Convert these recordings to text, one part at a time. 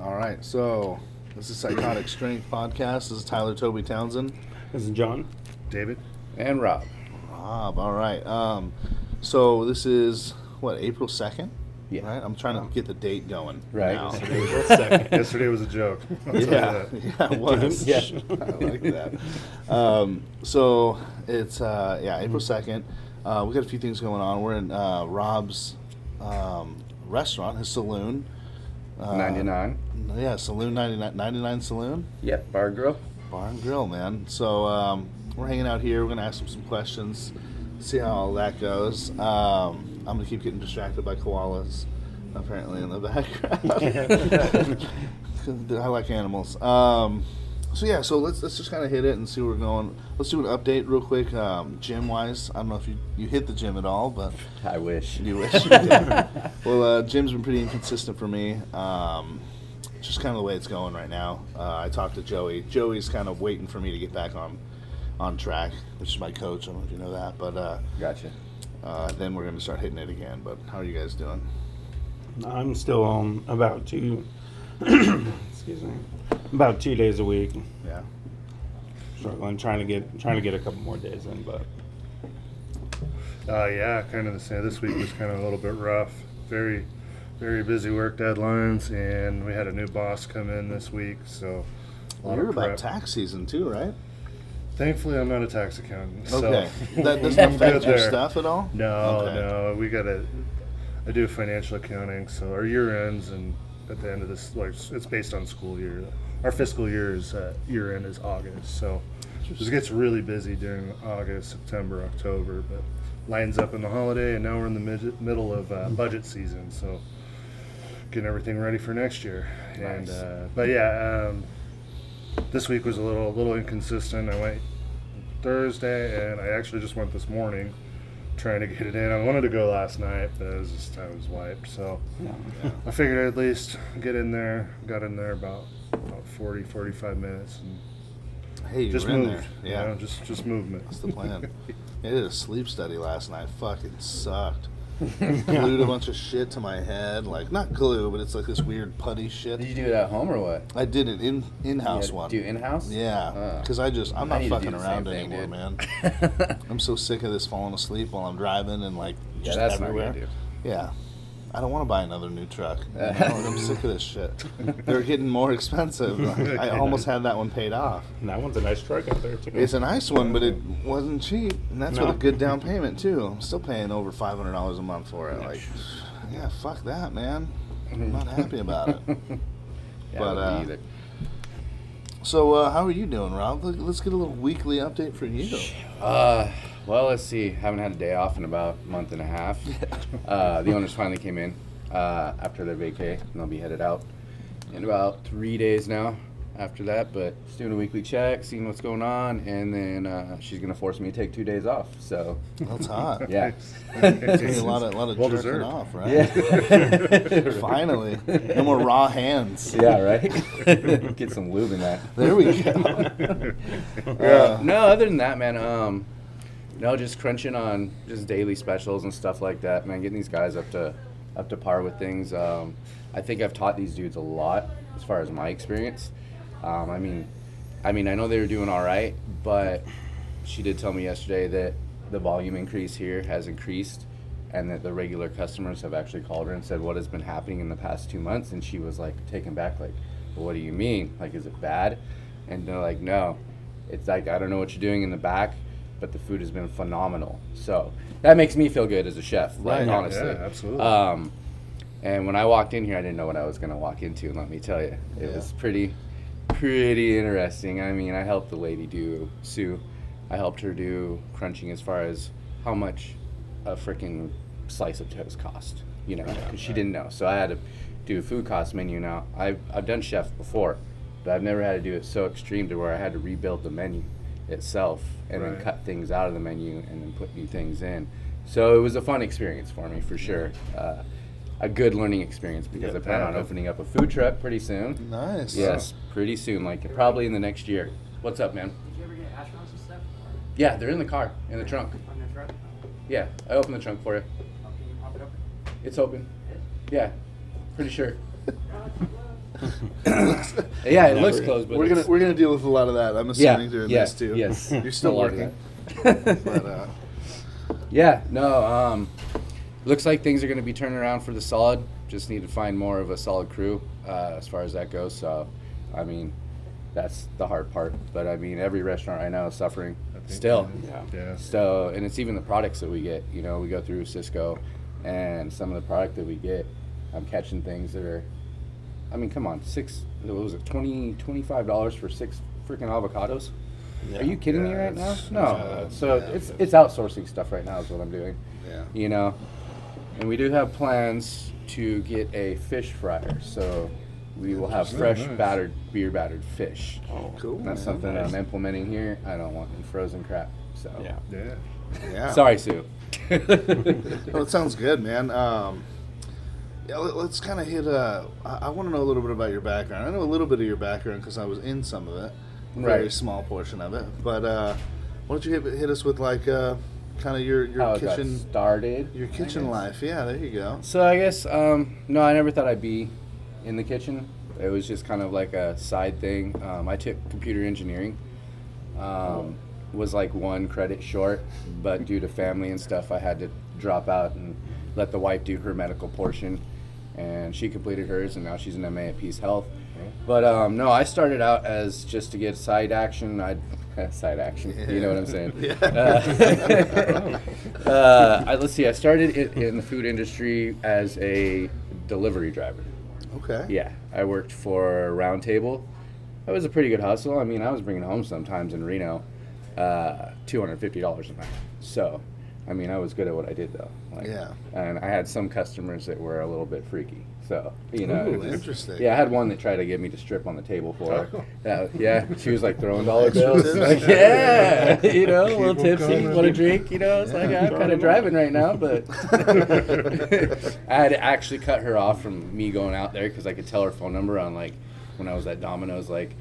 All right, so this is Psychotic Strength Podcast. This is Tyler Toby Townsend. This is John. David? And Rob. Rob, all right. Um, so this is, what, April 2nd? Yeah. Right? I'm trying to get the date going. Right. now. April 2nd. Yesterday was a joke. I'll tell you yeah, that. yeah, it was. Yeah. I like that. Um, so it's uh, yeah, April second. Uh, we got a few things going on. We're in uh, Rob's um, restaurant, his saloon. Uh, 99. Yeah, Saloon 99, 99 Saloon Yep, Bar Grill. Bar and Grill, man. So um, we're hanging out here. We're gonna ask him some questions, see how all that goes. Um, I'm gonna keep getting distracted by koalas, apparently in the background. I like animals. Um, so yeah, so let's let's just kind of hit it and see where we're going. Let's do an update real quick, um, gym wise. I don't know if you you hit the gym at all, but I wish. you wish you well, uh, gym's been pretty inconsistent for me. Um, just kind of the way it's going right now. Uh, I talked to Joey. Joey's kind of waiting for me to get back on on track, which is my coach. I don't know if you know that, but uh, Gotcha. uh, then we're going to start hitting it again. But how are you guys doing? I'm still on about two. excuse me. About two days a week. Yeah. Struggling, trying to get trying to get a couple more days in, but Uh, yeah, kind of the same. This week was kind of a little bit rough. Very, very busy work deadlines, and we had a new boss come in this week, so a lot You're of about tax season too, right? Thankfully, I'm not a tax accountant. so Okay. that doesn't affect good your there. stuff at all. No, Okay. no, we got to. I do financial accounting, so our year ends, and at the end of this, like it's based on school year. Our fiscal year is uh, year end is August, so it gets really busy during August, September, October, but lines up in the holiday, and now we're in the mid- middle of uh, budget season, so getting everything ready for next year. And uh, but yeah, um, this week was a little a little inconsistent. I went Thursday, and I actually just went this morning trying to get it in. I wanted to go last night, but it was just I was wiped. So yeah. I figured I'd at least get in there. Got in there about, about 40, 45 minutes, and Hey, you just were in moved. there. you Yeah. know, just just movement. That's the plan. I did a sleep study last night. Fucking sucked. Glued a bunch of shit to my head. Like, not glue, but it's like this weird putty shit. Did you do it at home or what? I did an in in house You one. Do in house? Yeah, uh, because I just I'm not fucking around thing, anymore, dude. man. I'm so sick of this falling asleep while I'm driving and like yeah, just that's everywhere. Yeah, I don't want to buy another new truck. You know, I'm sick of this shit. They're getting more expensive. Like, I almost had that one paid off. And that one's a nice truck out there too. It's a nice one, but it wasn't cheap, and that's with a good down payment too. I'm still paying over five hundred dollars a month for it. Like, yeah, fuck that, man. I'm not happy about it. Yeah, But, uh, me either. So, uh, how are you doing, Rob? Let- Let's get a little weekly update for you. Uh, well, let's see. Haven't had a day off in about a month and a half. Uh, the owners finally came in uh, after their vacay, and they'll be headed out in about three days now. After that, but just doing a weekly check, seeing what's going on, and then uh, she's gonna force me to take two days off. So, That's hot. yeah, It's gonna be a lot of, lot of Well jerking deserved. off, right? yeah, Finally, no more raw hands. yeah, right. Get some lube in that. There we go. Uh, no, other than that, man. Um, no, just crunching on just daily specials and stuff like that, man. Getting these guys up to up to par with things. Um, I think I've taught these dudes a lot as far as my experience. Um, I mean, I mean, I know they were doing all right, but she did tell me yesterday that the volume increase here has increased, and that the regular customers have actually called her and said what has been happening in the past two months, and she was like taken back, like, well, "What do you mean? Like, is it bad?" And they're like, "No, it's like I don't know what you're doing in the back, but the food has been phenomenal." So that makes me feel good as a chef, Right. Yeah, honestly. yeah, absolutely. Um, and when I walked in here, I didn't know what I was gonna walk into. And let me tell you, it Yeah. was pretty, pretty interesting. I mean, I helped the lady do Sue. I helped her do crunching as far as how much a freaking slice of toast cost. You know, because she didn't know. So I had to do a food cost menu. Now I've I've done chef before, but I've never had to do it so extreme to where I had to rebuild the menu itself and then cut things out of the menu and then put new things in. So it was a fun experience for me for sure. Uh, a good learning experience because Yeah, I plan on opening up a food truck pretty soon. Nice. Yes, pretty soon, like probably in the next year. What's up, man? Did you ever get astronauts and stuff? Yeah, they're in the car, in the trunk. On the truck? Yeah, I opened the trunk for you. Oh, can you pop it open? It's open. It is? Yeah, pretty sure. yeah, it looks closed, but we're gonna it's- we're gonna deal with a lot of that. I'm yeah, assuming during yeah, this too. Yes, You're still a lot of working. that. but uh, Yeah, no. Um, looks like things are going to be turning around for the solid. Just need to find more of a solid crew uh, as far as that goes. So, I mean, that's the hard part. But I mean, every restaurant right now is suffering I think, still. Yeah. Yeah. So, and it's even the products that we get. You know, we go through Sysco, and some of the product that we get, I'm catching things that are. I mean, come on, six. What was it? 20 dollars for six freaking avocados. Are you kidding me right now? No. uh, so yeah, it's it's- it's outsourcing stuff right now is what I'm doing. yeah. You know, and we do have plans to get a fish fryer. So we will have fresh Nice. battered beer battered fish. Oh, Cool. That's man. something nice. I'm implementing here. I don't want any frozen crap. So Yeah. Yeah. Yeah. sorry, Sue. Well, it sounds good, man. Um, yeah, let, us kind of hit. Uh, I, I want to know a little bit about your background. I know a little bit of your background because I was in some of it, a very small portion of it. But uh, why don't you hit, hit us with like uh, kind of your your How kitchen started. your kitchen life? Yeah, there you go. So I guess um, no, I never thought I'd be in the kitchen. It was just kind of like a side thing. Um, I took computer engineering. Um, was like one credit short, but due to family and stuff, I had to drop out and let the wife do her medical portion, and she completed hers, and now she's an MA at Peace Health. But um, no, I started out as just to get side action. I side action. You know what I'm saying? Uh, uh, I, let's see. I started in, in the food industry as a delivery driver. Okay. Yeah, I worked for Roundtable. That was a pretty good hustle. I mean, I was bringing home sometimes in Reno, uh, two hundred fifty dollars a night. So, I mean, I was good at what I did though. Like, Yeah. And I had some customers that were a little bit freaky. So, you know, Ooh, interesting. Yeah, I had one that tried to get me to strip on the table for her. Yeah, oh. uh, yeah, she was like throwing dollar bills. Like, yeah, you know, a little tipsy, want a drink, you know. It's like Yeah. I'm kind of driving right now, but I had to actually cut her off from me going out there because I could tell her phone number on like when I was at Domino's, like,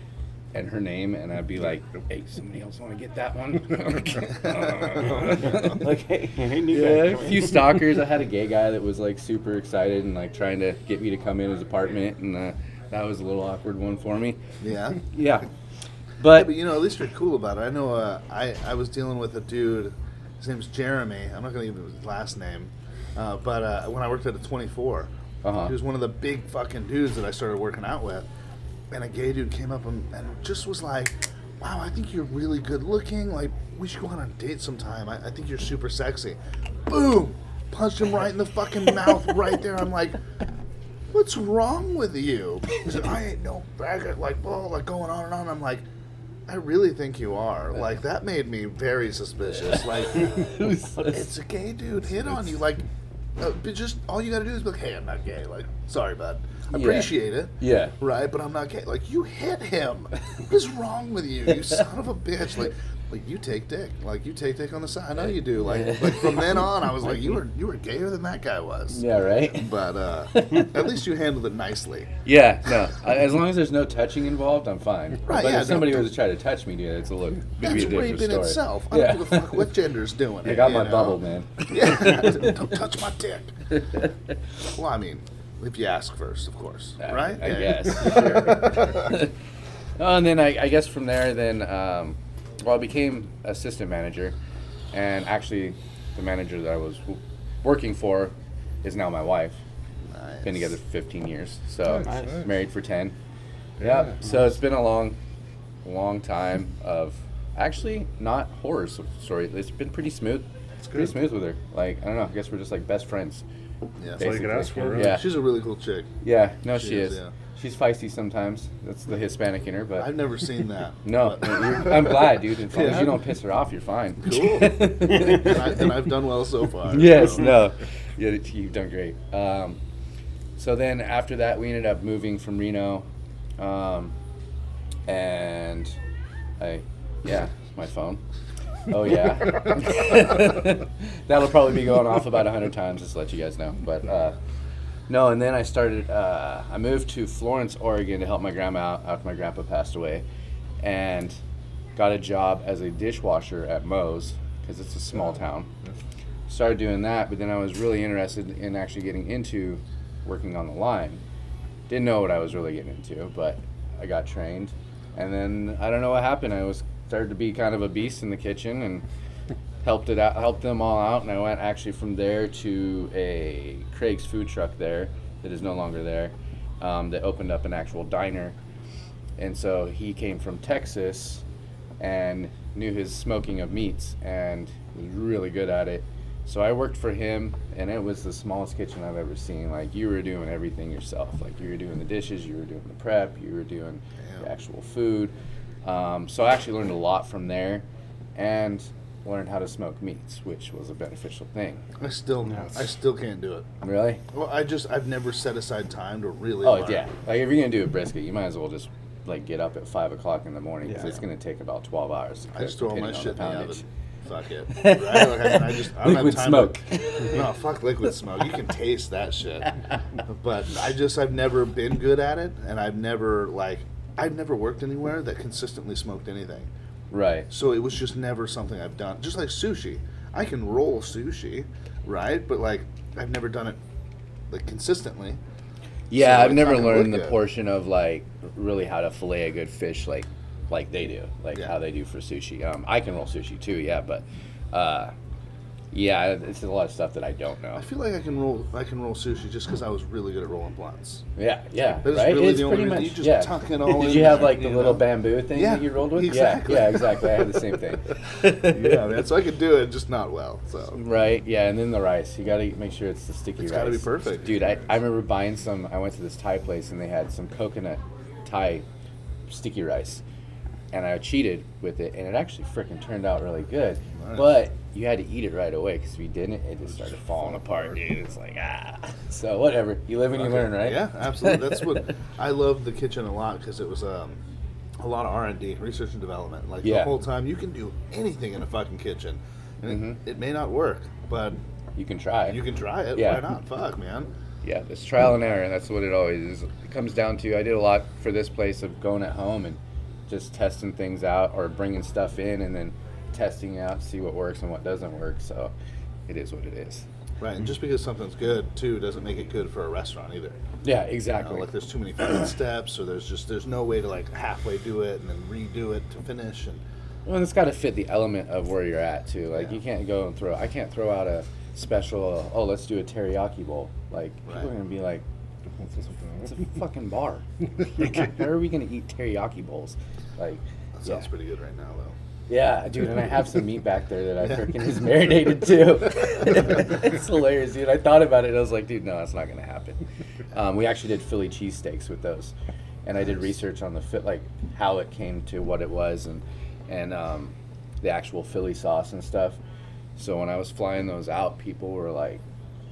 and her name, and I'd be like, "Hey, somebody else want to get that one?" like, hey, hey, yeah, a few stalkers. I had a gay guy that was like super excited and like trying to get me to come in his apartment, and uh, that was a little awkward one for me. Yeah. Yeah, Yeah, but but you know, at least you're cool about it. I know. Uh, I I was dealing with a dude. His name's Jeremy. I'm not gonna give him his last name. Uh, but uh, when I worked at a 24, Uh-huh. he was one of the big fucking dudes that I started working out with. And a gay dude came up and, and just was like, "Wow, I think you're really good looking. Like, we should go on a date sometime. I, I think you're super sexy." Boom! Punched him right in the fucking mouth right there. I'm like, what's wrong with you? He said, I ain't no faggot, like, blah, like going on and on. I'm like, I really think you are. Like, that made me very suspicious. Like, it's a gay dude hit on you. Like, uh, but just all you gotta do is be like, hey, I'm not gay. Like, sorry, bud. I Yeah. appreciate it. yeah, Right, but I'm not gay. Like, you hit him. What is wrong with you, you son of a bitch? Like, like you take dick. Like you take dick on the side. I know you do. Like, like from then on, I was like, you were you were gayer than that guy was. yeah, right. But uh, at least you handled it nicely. Yeah, no. As long as there's no touching involved, I'm fine. Right, But yeah, if somebody was to try to touch me, dude, it's a little. That's be a different rape in story. itself. I Yeah. don't give a fuck what gender's doing it. I got my know? bubble, man. Yeah, don't touch my dick. Well, I mean, if you ask first, of course, I- right? I Yeah. guess. Sure. oh, and then I, I guess from there, then um, well, I became assistant manager, and actually, the manager that I was w- working for is now my wife. Nice. Been together 15 years, so Nice, nice. married for 10. Yeah, Yeah. So it's been a long, long time of actually not horror s- story. It's been pretty smooth. It's pretty smooth with her. Like I don't know. I guess we're just like best friends. Yeah. That's all you could ask for. Really. Yeah. She's a really cool chick. Yeah. No, She she, is, is. yeah. She's feisty sometimes. That's the Hispanic in her, but I've never seen that. no. I'm glad, dude. As long as Yeah. you don't piss her off, you're fine. Cool. and, I, I've done well so far. yes. so. No. Yeah, you've done great. Um, so then after that, we ended up moving from Reno, um, and I, yeah, my phone. Oh yeah, that'll probably be going off about a hundred times. Just to let you guys know. But uh, no, and then I started. Uh, I moved to Florence, Oregon, to help my grandma out after my grandpa passed away, and got a job as a dishwasher at Mo's because it's a small town. Started doing that, but then I was really interested in actually getting into working on the line, didn't know what I was really getting into, but I got trained, and then I don't know what happened. I was started to be kind of a beast in the kitchen and helped it out, helped them all out, and I went actually from there to a Craig's food truck there that is no longer there, um, that opened up an actual diner, and so he came from Texas and knew his smoking of meats and was really good at it. So I worked for him, and it was the smallest kitchen I've ever seen. Like you were doing everything yourself. Like you were doing the dishes, you were doing the prep, you were doing the actual food. Um, so I actually learned a lot from there, and learned how to smoke meats, which was a beneficial thing. I still, Yes. I still can't do it. Really? Well, I just, I've never set aside time to really. Oh learn. yeah. Like if you're gonna do a brisket, you might as well just like get up at five o'clock in the morning because Yeah. it's gonna take about twelve hours. to I cook, just throw all my shit in the oven. Fuck it. Right? Like, I, I just, I don't Liquid have time smoke. To, no, fuck liquid smoke. You can taste that shit. But I just, I've never been good at it, and I've never like, I've never worked anywhere that consistently smoked anything. Right. So it was just never something I've done. Just like sushi, I can roll sushi, right? But like, I've never done it like consistently. Yeah, So I've never learned the good. portion of like really how to fillet a good fish like like they do, like Yeah. how they do for sushi. Um, I can roll sushi too, yeah, but uh, yeah, it's a lot of stuff that I don't know. I feel like I can roll. I can roll sushi just because I was really good at rolling blunts. Yeah, yeah, That is right. really it's the only pretty reason. much You just yeah. tuck it all Did in you have like the little know? bamboo thing Yeah, that you rolled with? exactly. Yeah, yeah, exactly. I had the same thing. yeah, man. So I could do it, just not well. So Right, yeah, and then the rice. You gotta make sure it's the sticky It's rice. gotta be perfect. Dude, I, I remember buying some. I went to this Thai place and they had some coconut Thai sticky rice. And I cheated with it, and it actually freaking turned out really good. Nice. But you had to eat it right away because if you didn't, it just started falling apart, dude. It's like, ah. So, whatever. You live and you Okay. learn, right? Yeah, absolutely. That's what I love the kitchen a lot because it was um, a lot of R and D, research and development. Like the whole time, you can do anything in a fucking kitchen, and Mhm. it, it may not work, but You can try. you can try it. Yeah. Why not? Fuck, man. Yeah, it's trial and error. That's what it always is. It comes down to. I did a lot for this place of going at home and just testing things out or bringing stuff in and then testing out, see what works and what doesn't work. So it is what it is. Right, and just because something's good too doesn't make it good for a restaurant either. Yeah, You know, exactly. like there's too many steps, or there's just there's no way to like halfway do it and then redo it to finish. And well, it's got to fit the element of where you're at too. Like Yeah. you can't go and throw. I can't throw out a special. Oh, let's do a teriyaki bowl. Like Right. people are gonna be like, it's a fucking bar. Where are we gonna eat teriyaki bowls? Like, that sounds yeah. pretty good right now, though. Yeah, dude, and I have some meat back there that I freaking is marinated too. it's hilarious, dude. I thought about it. I was like, dude, no, that's not gonna happen. Um, we actually did Philly cheesesteaks with those, and I did research on the fit, like how it came to what it was, and and um, the actual Philly sauce and stuff. So when I was flying those out, people were like,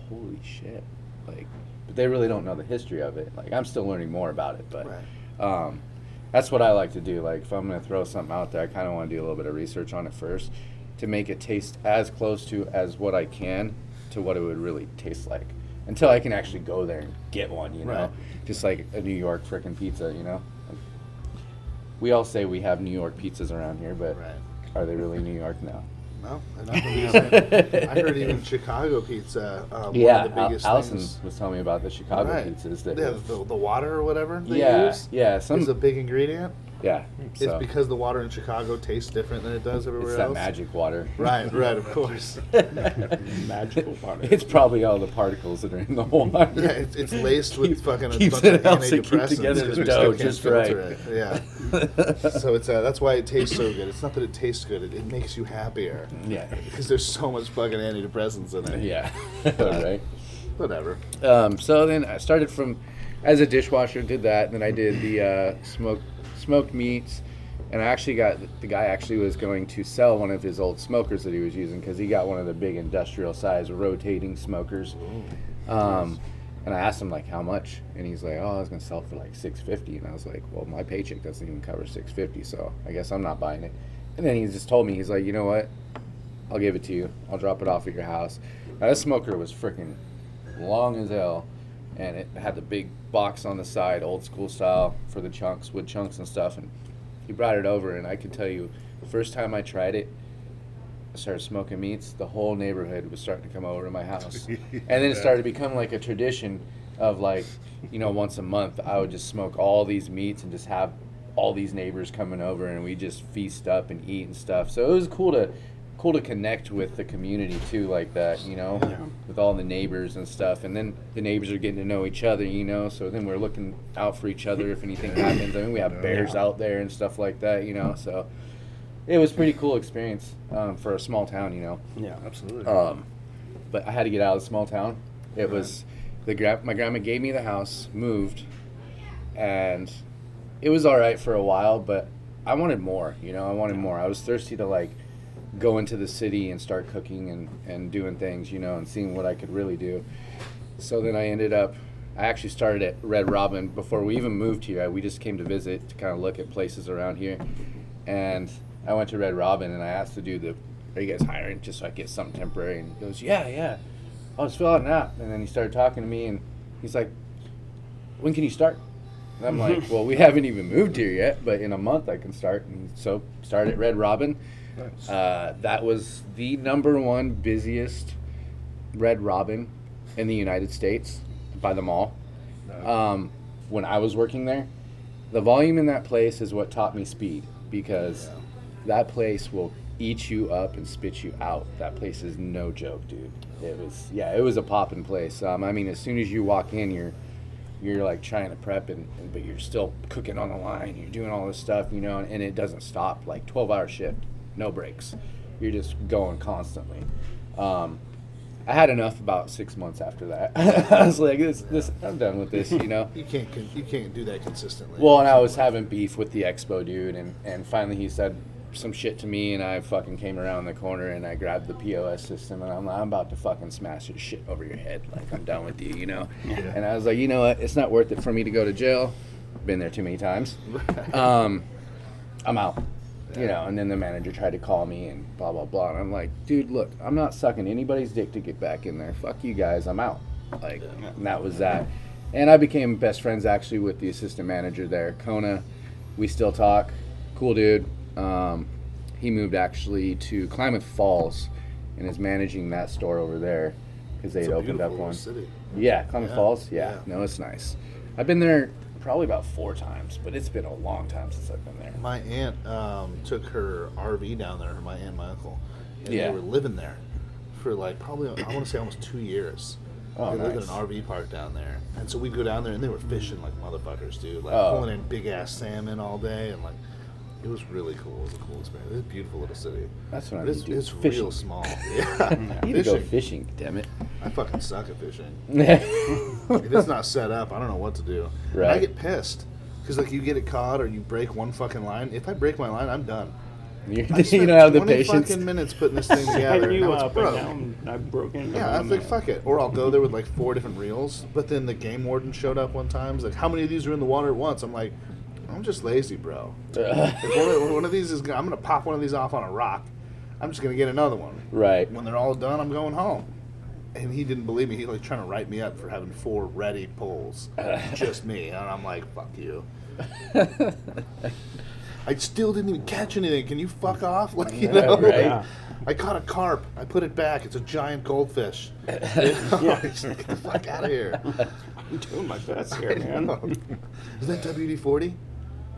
"Holy shit!" Like, but they really don't know the history of it. Like, I'm still learning more about it, but Right. um, that's what I like to do. Like if I'm gonna throw something out there, I kind of want to do a little bit of research on it first to make it taste as close to as what I can to what it would really taste like. Until I can actually go there and get one, you know, Right. just like a New York frickin' pizza, you know. We all say we have New York pizzas around here, but Right. are they really New York now? No, they're not gonna be the same. I heard even Chicago pizza. Uh, yeah, one of the Al- Allison things. was telling me about the Chicago Right. pizzas that yeah, have- the, the water or whatever they yeah, use yeah, some is a big ingredient. Yeah. It's So because the water in Chicago tastes different than it does everywhere it's that else. magic water. Right, right, of course. Magical water. It's probably all the particles that are in the water. Yeah, it's, it's laced with Keep- fucking a bunch it of helps keep antidepressants together the dough just right. it. Yeah. so it's uh, that's why it tastes so good. It's not that it tastes good; it, it makes you happier Yeah. because there's so much fucking antidepressants in it. Yeah. right. Whatever. Um, so then I started from as a dishwasher, did that, and then I did the uh, smoked smoked meats, and I actually got the guy actually was going to sell one of his old smokers that he was using because he got one of the big industrial size rotating smokers. Um, and I asked him like how much, and he's like, "Oh, I was gonna sell it for like six fifty. And I was like, "Well, my paycheck doesn't even cover six fifty, so I guess I'm not buying it." And then he just told me, he's like, "You know what? I'll give it to you. I'll drop it off at your house." Now this smoker was freaking long as hell, and it had the big box on the side, old school style for the chunks, wood chunks and stuff. And he brought it over, and I can tell you, the first time I tried it, I started smoking meats. The whole neighborhood was starting to come over to my house, and then it started to become like a tradition of like, you know, once a month, I would just smoke all these meats and just have all these neighbors coming over and we just feast up and eat and stuff. So it was cool to cool to connect with the community too like that, you know, Yeah. with all the neighbors and stuff. And then the neighbors are getting to know each other, you know, so then we're looking out for each other if anything happens. I mean, we have bears Yeah. out there and stuff like that, you know, so it was pretty cool experience um, for a small town, you know. Yeah. Absolutely. Um, but I had to get out of the small town. It was the gra- my grandma gave me the house, moved, and it was all right for a while. But I wanted more. You know, I wanted more. I was thirsty to like go into the city and start cooking and and doing things. You know, and seeing what I could really do. So then I ended up. I actually started at Red Robin before we even moved here. We just came to visit to kind of look at places around here, and I went to Red Robin and I asked the dude, the, "Are you guys hiring just so I get something temporary?" And he goes, "Yeah, yeah." I'll just fill out an app. And then he started talking to me and he's like, "When can you start?" And I'm like, "Well, we haven't even moved here yet, but in a month I can start." And so started at Red Robin. Nice. Uh, that was the number one busiest Red Robin in the United States by the mall. No. Um, when I was working there, the volume in that place is what taught me speed because that place will eat you up and spit you out. That place is no joke, dude. It was yeah, it was a popping place. Um, I mean, as soon as you walk in, you're you're like trying to prep and, and but you're still cooking on the line. You're doing all this stuff, you know, and, it doesn't stop. Like 12 hour shift, no breaks. You're just going constantly. Um, I had enough about six months after that. I was like, this, this, I'm done with this, you know. You can't you can't do that consistently. Well, and I was having beef with the expo dude, and, and finally he said some shit to me, and I fucking came around the corner and I grabbed the POS system, and I'm like, I'm about to fucking smash this shit over your head. Like, I'm done with you, you know? Yeah. And I was like, you know what? It's not worth it for me to go to jail. Been there too many times. Um, I'm out. You know, and then the manager tried to call me and blah blah blah, and I'm like, dude, look, I'm not sucking anybody's dick to get back in there. Fuck you guys, I'm out. Like, and that was that. And I became best friends actually with the assistant manager there, Kona. We still talk. Cool dude. Um, he moved actually to Klamath Falls and is managing that store over there because they had opened up one. City. Yeah, Klamath Yeah, Falls. Yeah. yeah. no, it's nice. I've been there probably about four times, but it's been a long time since I've been there. My aunt um, took her RV down there. My aunt, and my uncle, and Yeah. they were living there for like probably I want to say almost two years. Oh, they lived in an RV park down there, and so we'd go down there, and they were fishing like motherfuckers, dude. Like Oh. pulling in big ass salmon all day, and like it was really cool. It was a cool experience. It's a beautiful little city. That's what I But it's, do. it's Fishing. real small. Yeah, I need to go fishing. fishing, damn it. I fucking suck at fishing. right. if it's not set up, I don't know what to do. And I get pissed because like you get it caught or you break one fucking line. If I break my line, I'm done. You, I you don't have the 20 patience. fucking minutes putting this thing I together. knew now it's up broke. and down. I've broken. Yeah, I about a think minute. fuck it. Or I'll go there with like four different reels. But then the game warden showed up one time. He's like, "How many of these are in the water at once?" I'm like, "I'm just lazy, bro. If one of, one of these is, I'm gonna pop one of these off on a rock. I'm just gonna get another one. right. When they're all done, I'm going home." And he didn't believe me. He like trying to write me up for having four ready pulls, just me. And I'm like, "Fuck you." I still didn't even catch anything. Can you fuck off? Like you know, right. Yeah. I caught a carp. I put it back. It's a giant goldfish. Get the fuck out of here. I'm doing my best here, man. Is that WD forty?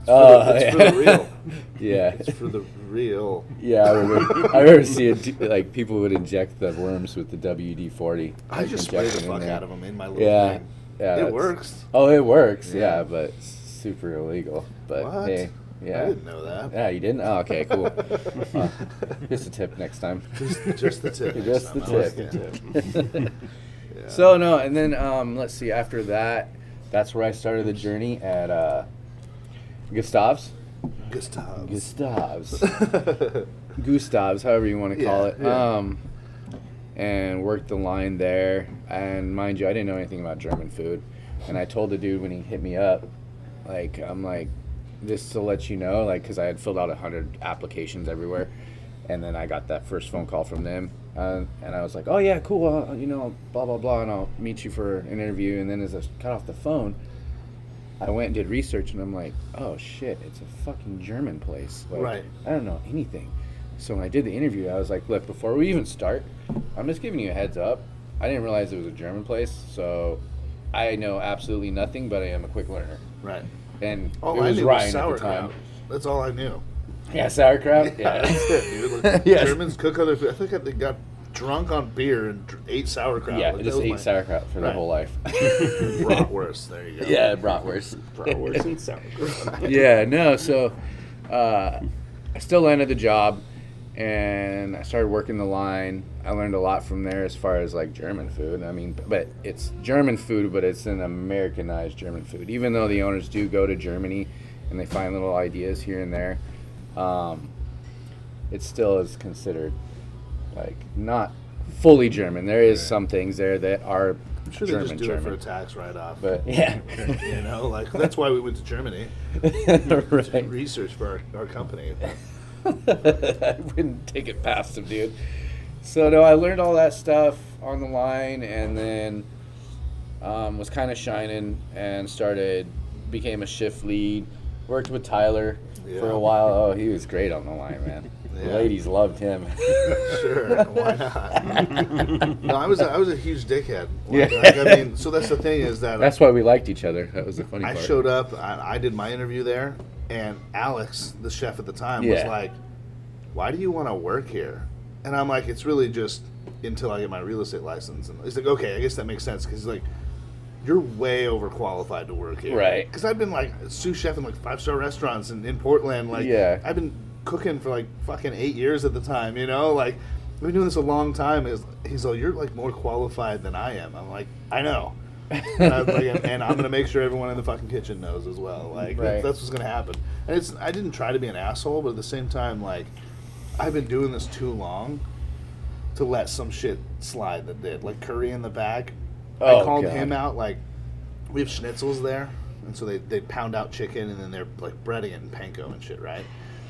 Oh, it's for yeah. the real. Yeah. It's for the real. Yeah, I remember, I remember seeing like people would inject the worms with the WD forty. I just spray the fuck out of them in my little Yeah, thing. yeah, it works. Oh, it works. Yeah. Yeah, but super illegal. But What? hey, yeah. I didn't know that. Yeah, you didn't? Oh, okay, cool. Uh, just a tip next time. Just, just the tip. Just the tip. time. Yeah. Yeah. So no, and then um, let's see. After that, that's where I started the journey at uh, Gustav's. Gustav. Gustav's. Gustav's, however you want to call Yeah, it. yeah. Um, and worked the line there. And mind you, I didn't know anything about German food. And I told the dude when he hit me up, like, I'm like, this to let you know, like, because I had filled out a hundred applications everywhere, and then I got that first phone call from them, uh, and I was like, oh yeah, cool, you know, blah blah blah, and I'll meet you for an interview. And then as I cut off the phone, I went and did research, and I'm like, oh shit, it's a fucking German place. Like, Right. I don't know anything. So when I did the interview, I was like, look, before we even start, I'm just giving you a heads up. I didn't realize it was a German place, so I know absolutely nothing, but I am a quick learner. Right. And All it I knew Ryan was at the sauerkraut. time. That's all I knew. Yeah, sauerkraut. Yeah, Yeah. that's it, dude. Like, Yes. Germans cook other food. I think they got drunk on beer and dr- ate sauerkraut. Yeah, Like, that just was ate my- sauerkraut for their Right. whole life. Bratwurst. There you go. yeah, bratwurst. Bratwurst and sauerkraut. yeah, no. So uh, I still landed the job, and I started working the line. I learned a lot from there as far as like German food. I mean, but it's German food, but it's an Americanized German food. Even though the owners do go to Germany and they find little ideas here and there, um, it still is considered like not fully German. There is some things there that are I'm sure they German just do German, it for a tax write-off. but yeah, you know, like that's why we went to Germany right. research for our, our company. I wouldn't take it past him, dude. So no, I learned all that stuff on the line, and then um, was kind of shining and started became a shift lead. Worked with Tyler for a while. Oh, he was great on the line, man. The Yeah. ladies loved him. Sure, why not? no, I was a, I was a huge dickhead. Like, Yeah. like, I mean, so that's the thing is that That's why we liked each other. That was the funny part. I part. showed up. I, I did my interview there, and Alex, the chef at the time, was like, "Why do you want to work here?" And I'm like, "It's really just until I get my real estate license." And he's like, "Okay, I guess that makes sense." Because like, you're way overqualified to work here, Right. Because I've been like sous chef in like five star restaurants in, in Portland. Like, Yeah. I've been cooking for like fucking eight years at the time. You know, like. we've been doing this a long time. Is he's like, you're like more qualified than I am. I'm like, I know. and, I like, and, I'm gonna make sure everyone in the fucking kitchen knows as well. Like Right. that's, that's what's gonna happen. And it's I didn't try to be an asshole, but at the same time, like I've been doing this too long to let some shit slide that did. Like Curry in the back, I Oh, called God. him out. Like we have schnitzels there, and so they they pound out chicken and then they're like breading it in panko and shit, right?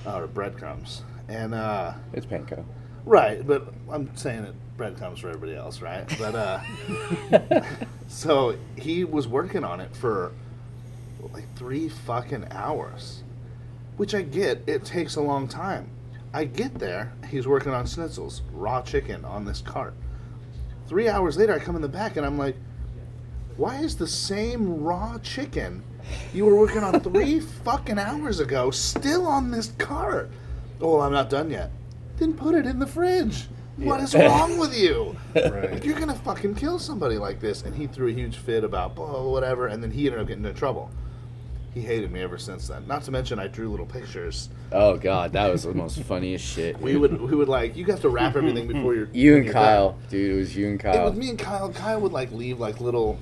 Or breadcrumbs. And uh, It's panko. Right, but I'm saying it breadcrumbs for everybody else, right? But uh so he was working on it for like three fucking hours. Which I get, it takes a long time. I get there, he's working on schnitzels, raw chicken on this cart. Three hours later I come in the back and I'm like, why is the same raw chicken you were working on three fucking hours ago still on this cart? Oh, well, I'm not done yet. Then put it in the fridge. What is wrong with you? Right. You're gonna fucking kill somebody like this. And he threw a huge fit about blah, whatever, and then he ended up getting into trouble. He hated me ever since then. Not to mention I drew little pictures. Oh god, that was the most funniest shit. We would we would like you have to wrap everything before you're You and Kyle, done. dude. It was you and Kyle. It was me and Kyle. Kyle would like leave like little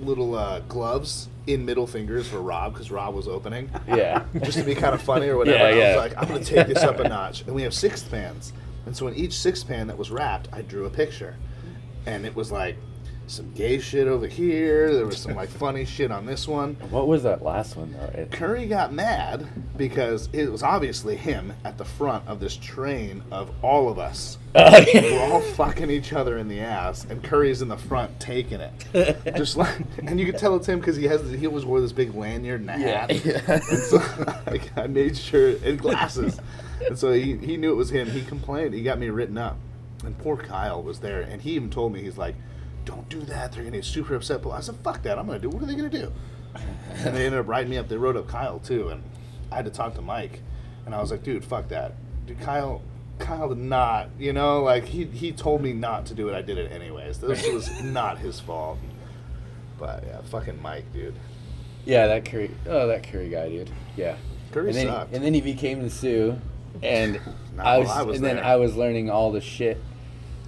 little uh, gloves in middle fingers for Rob because Rob was opening. Yeah. just to be kind of funny or whatever. Yeah, I was like, I'm going to take this up a notch. And we have sixth pans. And so in each sixth pan that was wrapped, I drew a picture. And it was like some gay shit over here. There was some like funny shit on this one. What was that last one though? It- Curry got mad because it was obviously him at the front of this train of all of us. Oh, We're all fucking each other in the ass, and Curry's in the front taking it. Just like, and you can tell it's him because he has he always wore this big lanyard and a hat. And so like, I made sure and glasses, and so he, he knew it was him. He complained. He got me written up, and poor Kyle was there, and he even told me he's like, "Don't do that. They're gonna get super upset." But I said, "Fuck that. I'm gonna do. What are they gonna do?" And they ended up writing me up. They wrote up Kyle too, and I had to talk to Mike, and I was like, "Dude, fuck that. Dude, Kyle." Kyle did not, you know, like he he told me not to do it. I did it anyways. This was not his fault. But yeah, fucking Mike, dude. Yeah, that Curry. Oh, that Curry guy, dude. Yeah. Curry and then, sucked. And then he became the sous, and I was, I was and then. I was learning all the shit.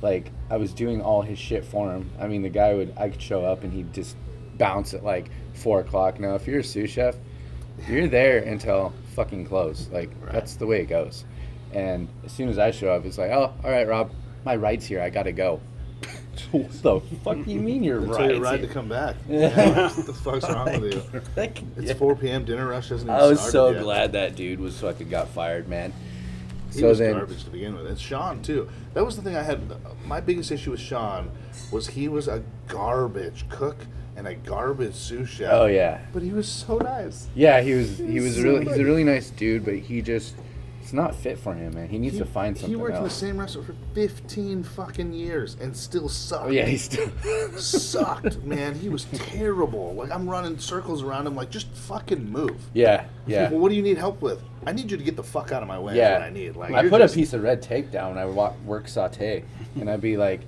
Like I was doing all his shit for him. I mean, the guy would I could show up and he'd just bounce at like four o'clock. Now, if you're a sous chef, you're there until fucking close. Like Right. that's the way it goes. And as soon as I show up, it's like, oh, all right, Rob, my ride's here. I gotta go. what the fuck do you mean your Until ride's your ride here? to come back. Yeah. what the fuck's wrong with you? It's yeah. 4 p.m. Dinner rush hasn't even I was started so yet. glad that dude was fucking got fired, man. He so was then, garbage to begin with. And Sean too. That was the thing I had. My biggest issue with Sean was he was a garbage cook and a garbage sous chef. oh yeah, But he was so nice. yeah, he was he He's was so really he's a really nice dude, but he just It's not fit for him, man. He needs to find something He worked in the same restaurant for 15 fucking years and still sucked. oh yeah, he still. sucked, man. He was terrible. Like I'm running circles around him, like just fucking move. yeah, yeah. Well, what do you need help with? I need you to get the fuck out of my way. Yeah, I need. Like I put just- a piece of red tape down. when I walk, work saute, and I'd be like,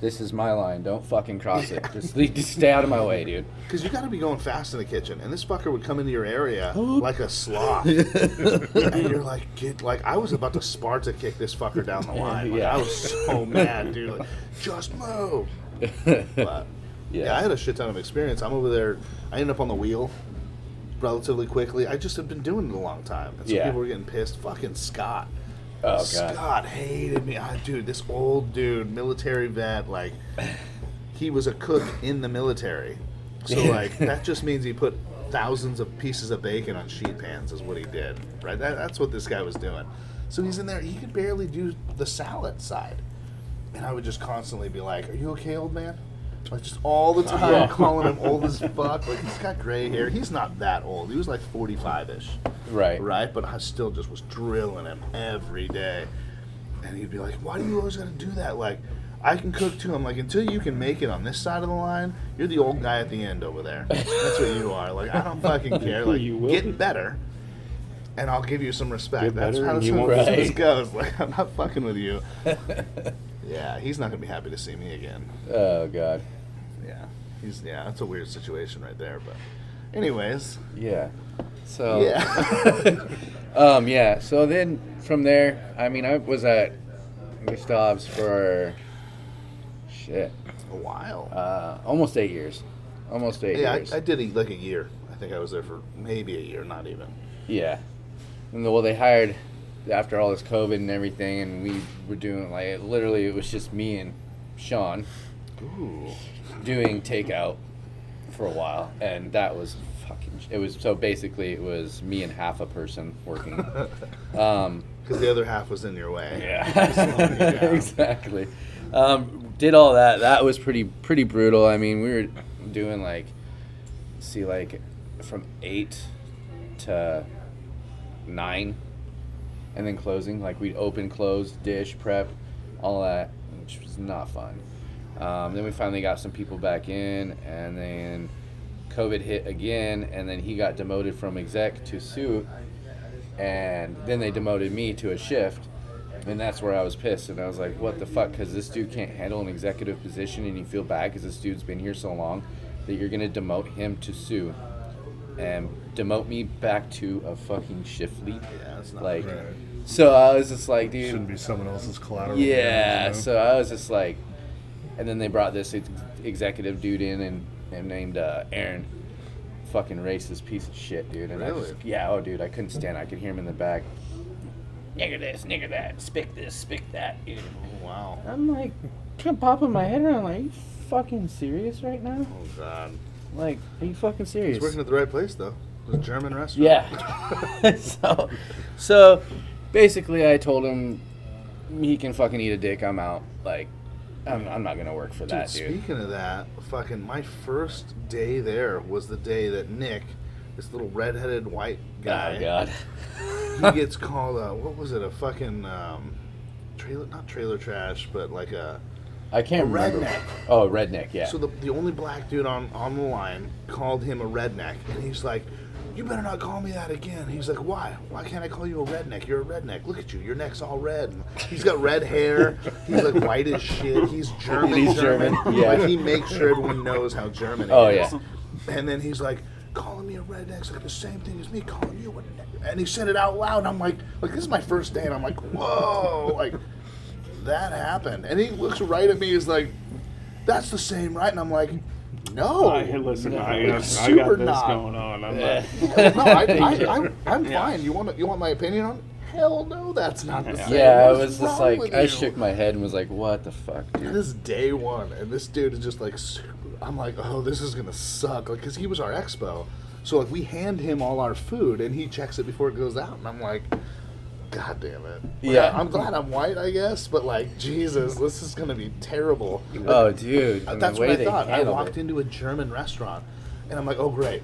"This is my line. Don't fucking cross it. Just, leave, just stay out of my way, dude." Because you got to be going fast in the kitchen, and this fucker would come into your area like a sloth, and you're like, "Get like!" I was about to Sparta kick this fucker down the line. Like, Yeah. I was so mad, dude. Like, just move. But yeah. Yeah. I had a shit ton of experience. I'm over there. I ended up on the wheel relatively quickly. I just had been doing it a long time, and so Yeah. people were getting pissed. Fucking Scott. Oh god. Scott hated me. Ah, dude, this old dude, military vet, like he was a cook in the military. So like that just means he put thousands of pieces of bacon on sheet pans is what he did. Right? That, that's what this guy was doing. So he's in there, he could barely do the salad side. And I would just constantly be like, Are you okay, old man? Like just all the time Yeah. calling him old as fuck. Like he's got gray hair. He's not that old. He was like forty five ish Right. right? But I still just was drilling him every day. And he'd be like, Why do you always gotta do that? Like, I can cook too. I'm like, Until you can make it on this side of the line, you're the old guy at the end over there. That's what you are. Like, I don't fucking care. Like, You will get be. better. And I'll give you some respect. Get That's how this, this goes. Like, I'm not fucking with you. yeah, he's not gonna be happy to see me again. Oh god. Yeah, he's yeah. That's a weird situation right there. But, anyways, Yeah. So. yeah. Um. Yeah. So then from there, I mean, I was at Gustav's for shit, a while. uh, almost eight years. Almost eight Yeah, years. I, I did it like a year. I think I was there for maybe a year, not even. Yeah. And the, well, they hired after all this COVID and everything, and we were doing like literally it was just me and Sean Ooh. doing takeout for a while, and that was fucking. It was so basically it was me and half a person working. Um, Because the other half was in your way. yeah, exactly. Um, did all that. That was pretty pretty brutal. I mean, we were doing like, see, like from eight to nine, and then closing. Like we'd open, close, dish, prep, all that, which was not fun. Um, then we finally got some people back in, and then COVID hit again, and then he got demoted from exec to suit, and then they demoted me to a shift, and that's where I was pissed, and I was like, "What the fuck?" Because this dude can't handle an executive position, and you feel bad because this dude's been here so long that you're gonna demote him to sous, and demote me back to a fucking shift lead. Yeah, that's not Like, Right. so I was just like, dude, Shouldn't be someone else's collateral. yeah, you know? so I was just like, and then they brought this ex- executive dude in and, and named uh, Aaron. Fucking racist piece of shit, dude. And I Really? just, yeah, oh, dude, I couldn't stand. it. I could hear him in the back. Nigger this, nigger that, spick this, spick that, dude. Oh, wow. I'm like, kind of popping my head around. Like, are you fucking serious right now? Oh, God. Like, are you fucking serious? He's working at the right place, though. It was a German restaurant. Yeah. so, so basically, I told him he can fucking eat a dick. I'm out. Like, I'm, I'm not gonna work for Dude, that, dude. speaking of that, fucking my first day there was the day that Nick, this little redheaded white guy, Oh God. he gets called a, what was it, a fucking, um, trailer, not trailer trash, but like a, I can't A remember. redneck. Oh, redneck. Yeah. So the, the only black dude on, on the line called him a redneck, and he's like, "You better not call me that again." He's like, "Why? Why can't I call you a redneck? You're a redneck. Look at you. Your neck's all red. And he's got red hair. He's like white as shit. He's German. He's German, yeah. Like he makes sure everyone knows how German he Oh, is. yeah. And then he's like, calling me a redneck's like the same thing as me calling you a redneck. And he said it out loud. And I'm like, like this is my first day, and I'm like, whoa, like that happened. And he looks right at me. He's like, that's the same, right? And I'm like, no. I, hey, listen, I, Like, I super got this not. going on. I'm Yeah. like, no, I, I, I, I'm fine. You want you want my opinion on? it? Hell no, that's not the same. yeah, I was just like, I you? shook my head and was like, "What the fuck, dude?" This is day one, and this dude is just like, I'm like, oh, this is gonna suck, like, cause he was our expo, so like we hand him all our food, and he checks it before it goes out, and I'm like, god damn it. Like, Yeah. I'm glad I'm white, I guess, but like, Jesus, this is gonna be terrible. Oh, dude. Uh, and That's the what I thought. I walked it. into a German restaurant, and I'm like, oh great,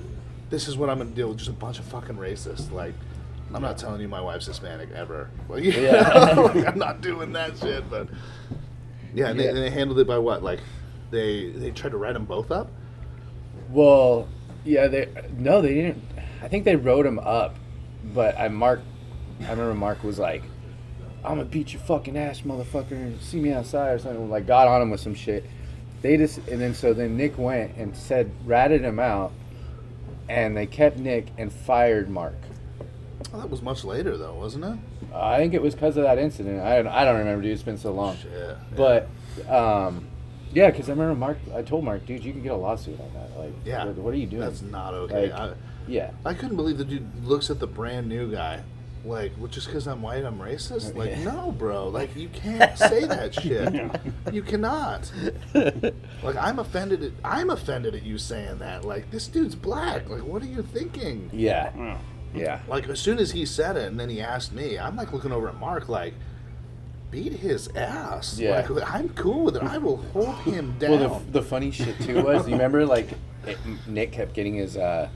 this is what I'm gonna deal with. Just a bunch of fucking racists. Like, I'm not telling you my wife's Hispanic ever. Like, you Yeah. know, like, I'm not doing that shit. But yeah, and, Yeah. They, and they handled it by what? Like they they tried to write them both up. Well, yeah, they no, they didn't. I think they wrote him up, but I Mark. I remember Mark was like, "I'm gonna beat your fucking ass, motherfucker. See me outside or something." Like got on him with some shit. They just and then so then Nick went and said ratted him out, and they kept Nick and fired Mark. Well, that was much later though, wasn't it? I think it was because of that incident. I don't, I don't remember, dude. It's been so long. Shit. But, um, yeah, because I remember Mark. I told Mark, dude, you can get a lawsuit on that. Like, yeah, what, what are you doing? That's not okay. Like, I, yeah. I couldn't believe the dude looks at the brand new guy. Like, well, just because I'm white, I'm racist? Like, Yeah. no, bro. Like, you can't say that shit. Yeah. You cannot. Like, I'm offended. At, I'm offended at you saying that. Like, this dude's black. Like, what are you thinking? Yeah. Well, Yeah. Like, as soon as he said it, and then he asked me, I'm like looking over at Mark, like, beat his ass. Yeah. Like, I'm cool with it. I will hold him down. Well, the, the funny shit too was, you remember like it, Nick kept getting his uh,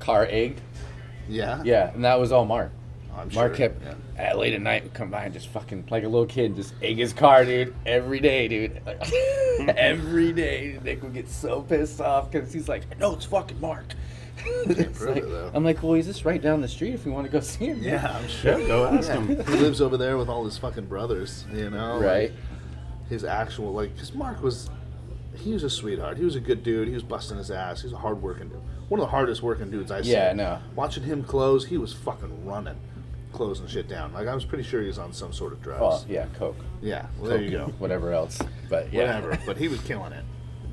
car egged. yeah. Yeah, and that was all Mark. I'm Mark sure, kept yeah. at late at night would come by and just fucking like a little kid, just egg his car, dude, every day, dude. every day, Nick would get so pissed off because he's like, "No, it's fucking Mark." It's prove it. I'm like, "Well, he's just right down the street if you want to go see him." Yeah, I'm sure. Go ask him. he lives over there with all his fucking brothers, you know? like, Right. his actual, like, because Mark was, he was a sweetheart. He was a good dude. He was busting his ass. He was a hard working dude. One of the hardest working dudes I see. Yeah, I know. Watching him close, he was fucking running, closing shit down. Like, I was pretty sure he was on some sort of drugs. Oh yeah, Coke. Yeah, well, there you go. Whatever else, but yeah. Whatever. But he was killing it.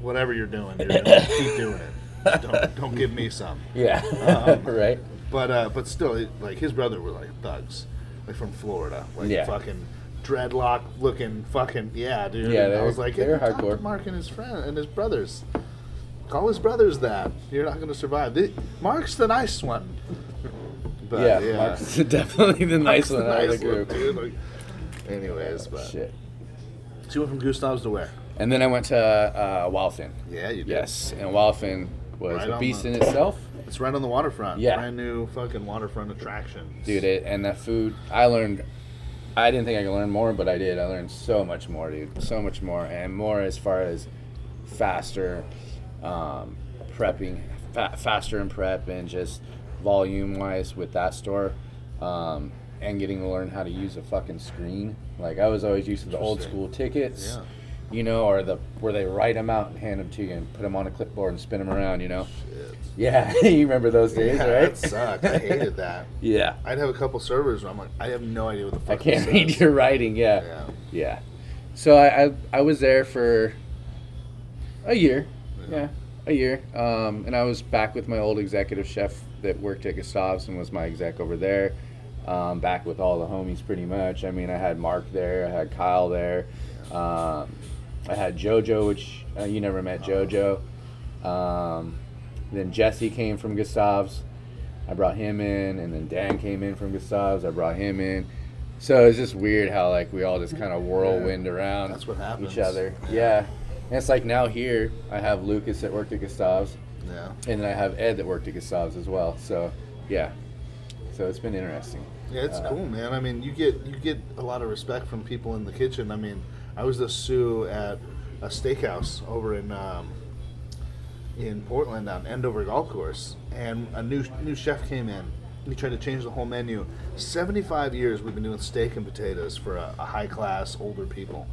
Whatever you're doing, you're gonna keep doing it. Don't, don't give me some. Yeah. Um, right. But uh, but still, it- like his brother were like thugs, like from Florida, like Yeah. fucking dreadlock looking, fucking yeah, dude. Yeah, And I was like, they're hardcore. Mark and his friend and his brothers. Call his brothers that. You're not gonna survive. The- Mark's the nice one. But, yeah, yeah, Mark's definitely the nice Mark's the one out of the group. dude. Like, anyways, but Shit. so you went from Gustav's to where? And then I went to uh, Wildfin. Yeah, you did. Yes, and Wildfin was Right a beast the- in itself, It's right on the waterfront. Yeah. Brand new fucking waterfront attraction. dude. It, and that food, I learned. I didn't think I could learn more, but I did. I learned so much more, dude. So much more, and more as far as faster um, prepping, fa- faster in prep, and just volume wise with that store. Um, and getting to learn how to use a fucking screen. Like I was always used to the old school tickets. Yeah. you know, or the where they write them out and hand them to you and put them on a clipboard and spin them around, you know. Shit. Yeah, you remember those days, Yeah, right? that sucked. I hated that. yeah, I'd have a couple servers where I'm like, I have no idea what the fuck. I can't read is. your writing. Yeah, Yeah. yeah. So I, I I was there for a year. Yeah. Yeah, a year. Um, and I was back with my old executive chef that worked at Gustav's and was my exec over there. Um, back with all the homies, pretty much. I mean, I had Mark there, I had Kyle there, um, I had JoJo, which uh, you never met JoJo. Um, then Jesse came from Gustav's. I brought him in, and then Dan came in from Gustav's. I brought him in. So it's just weird how like we all just kind of whirlwind around That's what happens. each other. Yeah. And it's like now here I have Lucas that worked at Gustav's, Yeah. and then I have Ed that worked at Gustav's as well. So yeah. So it's been interesting. Yeah, it's Uh, cool, man. I mean, you get you get a lot of respect from people in the kitchen. I mean, I was the sous at a steakhouse over in um, in Portland on Endover Golf Course, and a new new chef came in. He tried to change the whole menu. Seventy five years we've been doing steak and potatoes for a, a high class older people,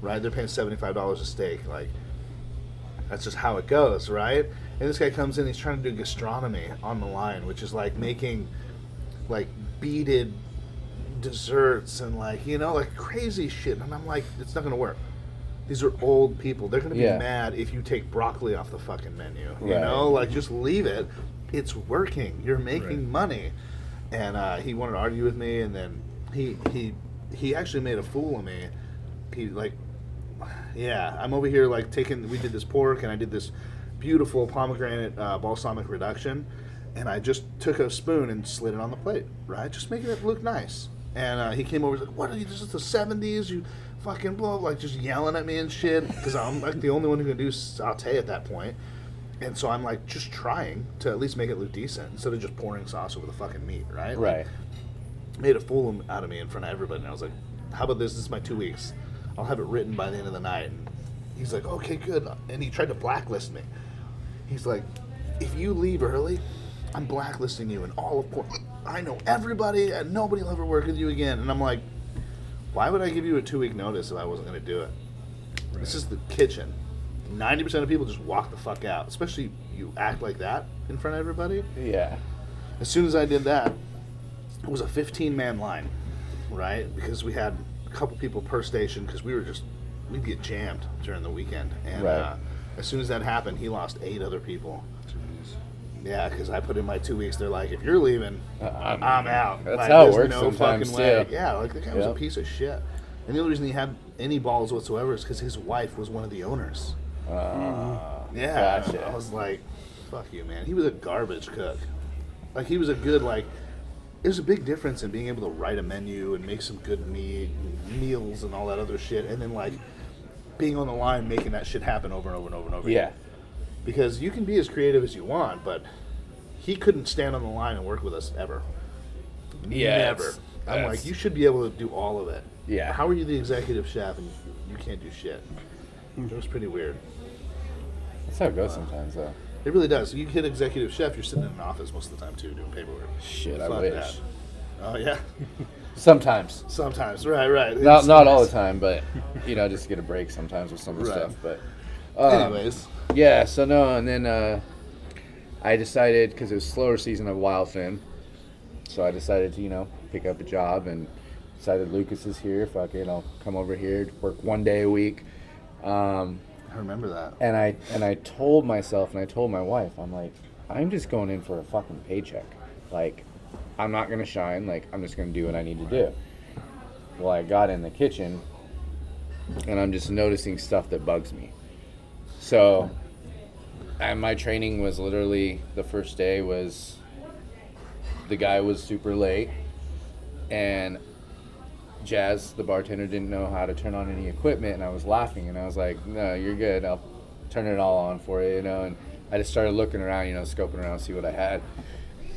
right? They're paying seventy five dollars a steak, like. That's just how it goes, right? And this guy comes in, he's trying to do gastronomy on the line, which is like making like beaded desserts and like you know like crazy shit. And i'm like it's not gonna work. These are old people. They're gonna be Yeah. mad if you take broccoli off the fucking menu you Right. know? Like just leave it. It's working. You're making Right. money. And uh, he wanted to argue with me and then he he he actually made a fool of me. He like yeah i'm over here like taking we did this pork and i did this beautiful pomegranate uh, balsamic reduction and i just took a spoon and slid it on the plate right just making it look nice and uh, he came over he's like what are you this is the 70s you fucking blah like just yelling at me and shit because i'm like the only one who can do saute at that point. and so I'm like just trying to at least make it look decent instead of just pouring sauce over the fucking meat, right? Like, Right. made a fool out of me in front of everybody. And I was like, how about this? This is my two weeks. I'll have it written by the end of the night. And he's like, okay, good. And he tried to blacklist me. He's like, if you leave early, I'm blacklisting you in all of Portland. I know everybody and nobody will ever work with you again. And I'm like, why would I give you a two week notice if I wasn't going to do it? This is the kitchen. 90% of people just walk the fuck out, especially you act like that in front of everybody. Yeah. As soon as I did that, it was a 15 man line, right? Because we had a couple people per station because we were just, we'd get jammed during the weekend. And Right. uh, as soon as that happened, he lost eight other people. Yeah, because I put in my two weeks. They're like, if you're leaving, Uh, I'm- I'm out. that's Like, how it works no fucking way. too. Yeah, like the guy was a piece of shit. And the only reason he had any balls whatsoever is because his wife was one of the owners. Uh, Yeah, Gotcha. I was like, "Fuck you, man." He was a garbage cook. Like he was a good like. There's a big difference in being able to write a menu and make some good meat and meals and all that other shit, and then like being on the line making that shit happen over and over and over and over. yeah. again. Because you can be as creative as you want, but he couldn't stand on the line and work with us ever. Yeah, Never. I'm that's- like, you should be able to do all of it. Yeah. How are you the executive chef and you can't do shit? Hmm. It was pretty weird. That's how it goes sometimes, though. It really does. You hit executive chef, you're sitting in an office most of the time too, doing paperwork. Shit, I wish. that. Oh yeah, Sometimes. sometimes. Right, right. Not It's not all the time, but you know, just get a break sometimes with some of the Right. stuff. But um, Anyways, yeah, so no, and then uh, I decided because it was slower season of Wildfin, so I decided to you know pick up a job and decided Lucas is here. Fuck it, I'll come over here work one day a week. Um, I remember that. and I and I told myself and I told my wife, I'm like, I'm just going in for a fucking paycheck. Like, I'm not gonna shine. Like, I'm just gonna do what I need to do. Well, I got in the kitchen, and I'm just noticing stuff that bugs me. So, and my training was literally the first day was the guy was super late, and Jazz, the bartender, didn't know how to turn on any equipment, and I was laughing, and I was like, "No, you're good. I'll turn it all on for you," you know. And I just started looking around, you know, scoping around, see what I had,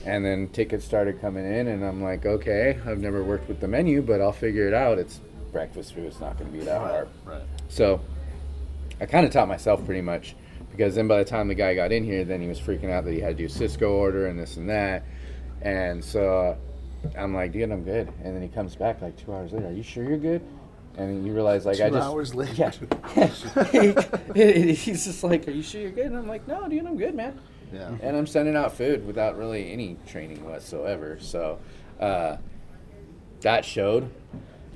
and then tickets started coming in, and I'm like, "Okay, I've never worked with the menu, but I'll figure it out. It's breakfast food. It's not going to be that hard." Right. So I kind of taught myself pretty much because then by the time the guy got in here, then he was freaking out that he had to do Sysco order and this and that. And so I'm like, dude, I'm good. And then he comes back like two hours later. Are you sure you're good? And then you realize like I Two just hours later. yeah. he's just like, are you sure you're good? And I'm like, no, dude, I'm good, man. Yeah. And I'm sending out food without really any training whatsoever. So uh, that showed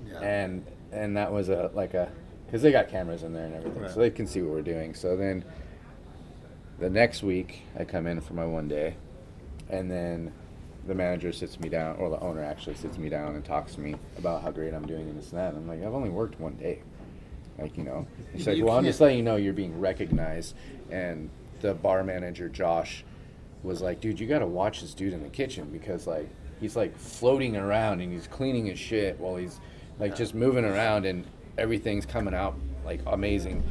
Yeah. and and that was a like a because they got cameras in there and everything, Right. so they can see what we're doing. So then the next week I come in for my one day, and then the manager sits me down, or the owner actually sits me down and talks to me about how great I'm doing and this and that. And I'm like, I've only worked one day, like you know. He's like, well, I'm just letting you know you're being recognized. And the bar manager Josh was like, dude, you got to watch this dude in the kitchen because like he's like floating around and he's cleaning his shit while he's like just moving around and everything's coming out like amazing.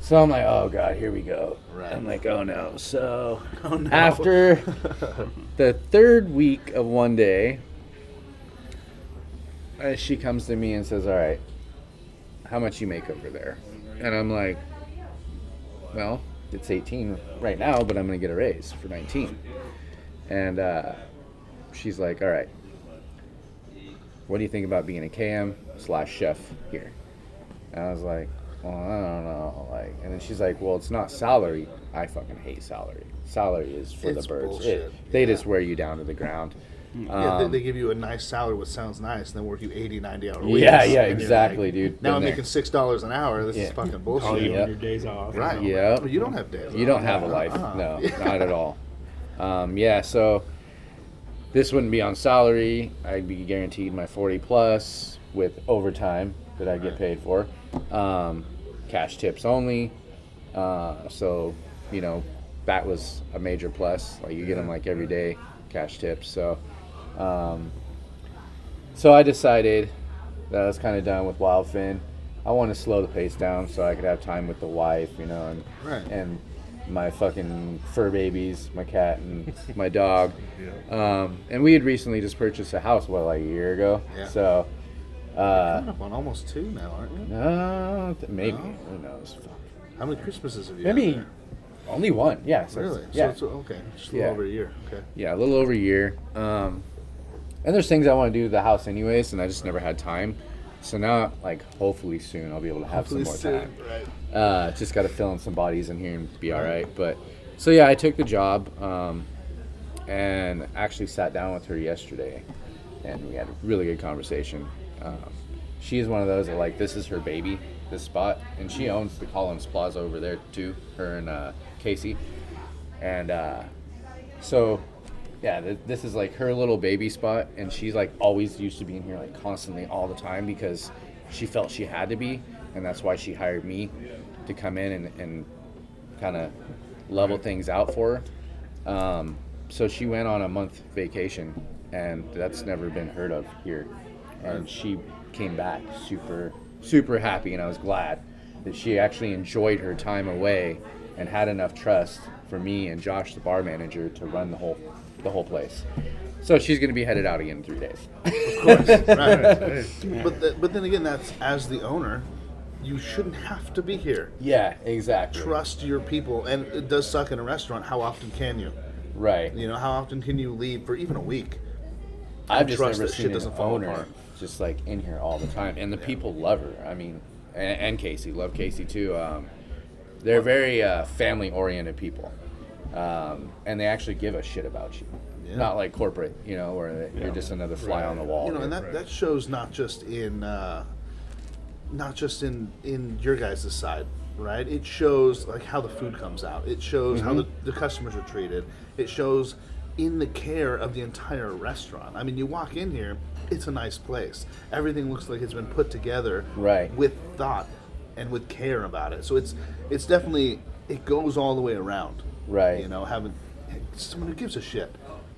So I'm like, oh god, here we go. Right. I'm like, oh no. So Oh, no. after the third week of one day, uh, she comes to me and says, all right, how much you make over there? And I'm like, well, it's 18 right now, but I'm going to get a raise for 19. And uh, she's like, all right, what do you think about being a KM slash chef here? And I was like, well, I don't know. Like, and then she's like, well, it's not salary. I fucking hate salary. Salary is for It's the birds. It- they yeah. just wear you down to the ground. Yeah, they, Um, they give you a nice salary, which sounds nice, and then work you 80, 90 hour weeks. Yeah, yeah, exactly, like, dude. Now I'm there. making six dollars an hour. This is Yeah. fucking Call bullshit. you Yep. on your days off. Right. Yep. But you don't have days. You don't have a life. Uh-uh. No, Yeah. not at all. Um, yeah, so this wouldn't be on salary. I'd be guaranteed my 40 plus with overtime that I get Right. paid for. Um, cash tips only. Uh, so, you know, that was a major plus. Like you get them like every day, cash tips. So, um, so I decided that I was kind of done with Wildfin. I want to slow the pace down so I could have time with the wife, you know, and Right. and my fucking fur babies, my cat and my dog. Yeah. Um, and we had recently just purchased a house, what, like a year ago? Yeah. So, uh, Coming up on almost two now, aren't you? no, th- maybe. No? Who knows? Fuck. How many Christmases have you? had Maybe only one. Yeah. So Really? Yeah. So it's okay. Just a Yeah. little over a year. Okay. yeah, a little over a year. Um, and there's things I want to do to the house anyways, and I just never had time. So now, like, hopefully soon I'll be able to have Hopefully some more soon, time. Right. Uh, just got to fill in some bodies in here and be all right. But so yeah, I took the job um, and actually sat down with her yesterday, and we had a really good conversation. Um, she is one of those that like this is her baby, this spot, and she owns the Collins Plaza over there too. Her and uh, Casey, and uh, so yeah, th- this is like her little baby spot, and she's like always used to being here like constantly all the time because she felt she had to be, and that's why she hired me to come in and, and kind of level things out for her. Um, so she went on a month vacation, and that's never been heard of here. And she came back super, super happy, and I was glad that she actually enjoyed her time away and had enough trust for me and Josh, the bar manager, to run the whole, the whole place. So she's going to be headed out again in three days. Of course. right. Hey, But th- but then again, that's as the owner, you shouldn't have to be here. yeah, exactly. Trust your people, and it does suck in a restaurant. How often can you? Right. You know, how often can you leave for even a week? I've just trust never that seen an doesn't fall owner apart. just like in here all the time, and the people love her. I mean, and, and Casey love Casey too. Um, they're very uh, family-oriented people, um, and they actually give a shit about you. Yeah. Not like corporate, you know, where you're just another fly on the wall. You know, and that, Right. that shows not just in uh, not just in in your guys' side, right? It shows like how the food comes out. It shows how the, Mm-hmm. the customers are treated. It shows in the care of the entire restaurant. I mean, you walk in here, it's a nice place. Everything looks like it's been put together Right. with thought and with care about it. So it's it's definitely it goes all the way around. Right. You know, having someone who gives a shit.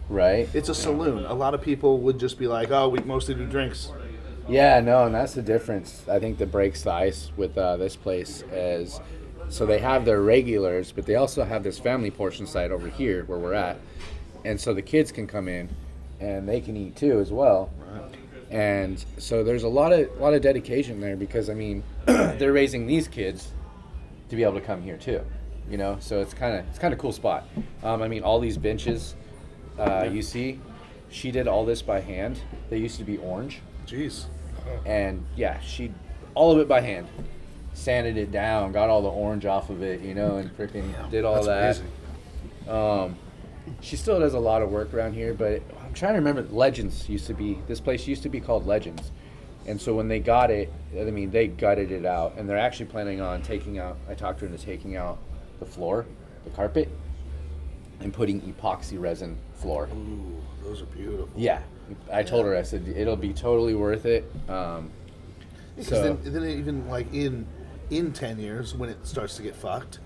right? It's a saloon. A lot of people would just be like, "Oh, we mostly do drinks." Yeah, no, and that's the difference. I think that breaks the ice with uh, this place is so they have their regulars, but they also have this family portion side over here where we're at, and so the kids can come in and they can eat too as well. Right. And so there's a lot of lot of dedication there because I mean they're raising these kids to be able to come here too, you know. So it's kind of it's kind of cool spot. Um, I mean all these benches uh, you see, she did all this by hand. They used to be orange Jeez. and yeah, she all of it by hand, sanded it down, got all the orange off of it, you know, and freaking did all that. Um, she still does a lot of work around here, but I'm trying to remember. Legends used to be this place used to be called Legends, and so when they got it, I mean they gutted it out, and they're actually planning on taking out. I talked to her into taking out the floor, the carpet, and putting epoxy resin floor. Ooh, those are beautiful. Yeah, I told her I said it'll be totally worth it. Um, Because so then, then even like in in ten years when it starts to get fucked,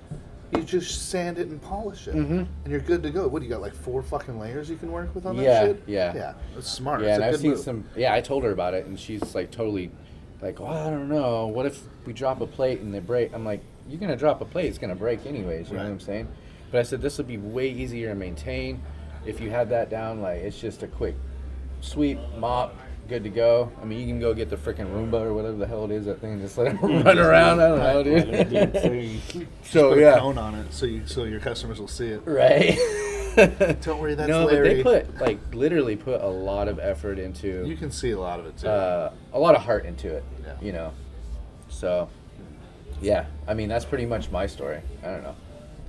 you just sand it and polish it, and you're good to go. What do you got? Like four fucking layers you can work with on that Mm-hmm. Yeah, shit. yeah. yeah. That's smart. yeah, it's and I've seen move. some. Yeah, I told her about it, and she's like totally, like, well, I don't know. What if we drop a plate and they break? I'm like, you're gonna drop a plate, it's gonna break anyways. You know what I'm saying? But I said this would be way easier to maintain if you had that down. Like, it's just a quick sweep, mop, good to go. I mean, you can go get the freaking Roomba or whatever the hell it is that thing, and just let it run around. I don't know, dude. so Put a yeah, cone on it so you so your customers will see it. right. Don't worry, that's no, Larry. but they put like literally put a lot of effort into You can see a lot of it too. uh, a lot of heart into it. Yeah. You know, so yeah. I mean, that's pretty much my story. I don't know.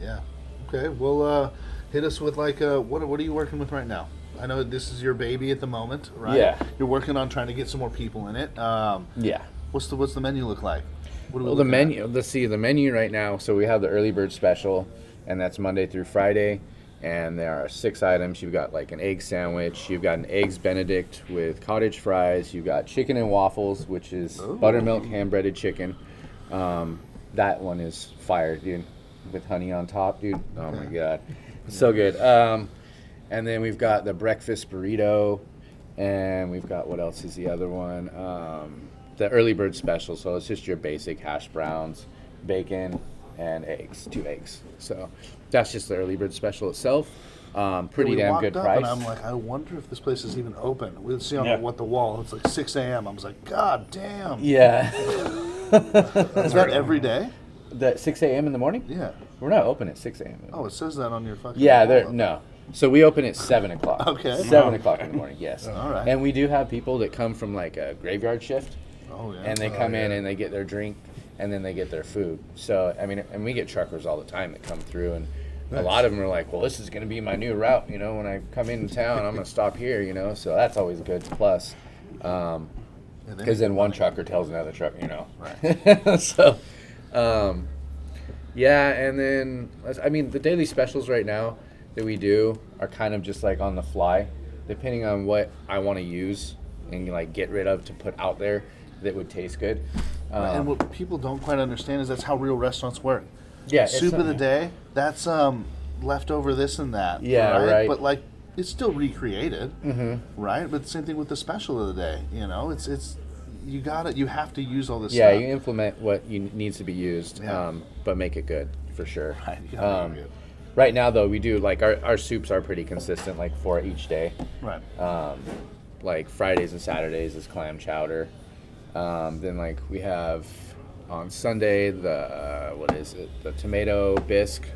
yeah. Okay. Well, uh, hit us with like uh, what what are you working with right now? I know this is your baby at the moment, right? Yeah. You're working on trying to get some more people in it. Um, Yeah. what's the what's the menu look like? What we Well, the looking at? menu. Let's see the menu right now. So we have the early bird special, and that's Monday through Friday. And there are six items. You've got like an egg sandwich. You've got an eggs Benedict with cottage fries. You've got chicken and waffles, which is buttermilk hand breaded chicken. Um, that one is fire, dude, with honey on top, dude. Oh my god, so good. Um, and then we've got the breakfast burrito, and we've got what else is the other one? Um, the early bird special. So it's just your basic hash browns, bacon, and eggs, two eggs. So that's just the early bird special itself. Um, pretty we damn walked good up price. And I'm like, I wonder if this place is even open. We'd see on Yeah. the, what the wall. It's like 6 a.m. I was like, God damn. yeah, Is that every day? the 6 a.m. in the morning. Yeah. We're not open at 6 a.m. Oh, it says that on your fucking. Yeah, there no. So we open at seven o'clock. Okay. Seven Wow. o'clock in the morning. Yes. All right. And we do have people that come from like a graveyard shift, Oh yeah. and they Oh, come in and they get their drink, and then they get their food. So I mean, and we get truckers all the time that come through, and a lot of them are like, "Well, this is going to be my new route. You know, when I come into town, I'm going to stop here. You know, so that's always a good plus." Um, because then one trucker tells another truck, you know. Right. so, um, yeah, and then I mean the daily specials right now that we do are kind of just like on the fly, depending on what I want to use and like get rid of to put out there that would taste good. and Um, what people don't quite understand is that's how real restaurants work. yeah, Soup of the day. That's um leftover this and that. Yeah, right. But like, it's still recreated. Mhm. Right. But same thing with the special of the day. You know, it's it's you got it. You have to use all this. Yeah, stuff. you implement what you, needs to be used, Yeah. um, but make it good for sure. Right, Um, right now, though, we do like our, our soups are pretty consistent, like for each day. Right. um, like Fridays and Saturdays is clam chowder. Um, then like we have on Sunday the uh, what is it? The tomato bisque.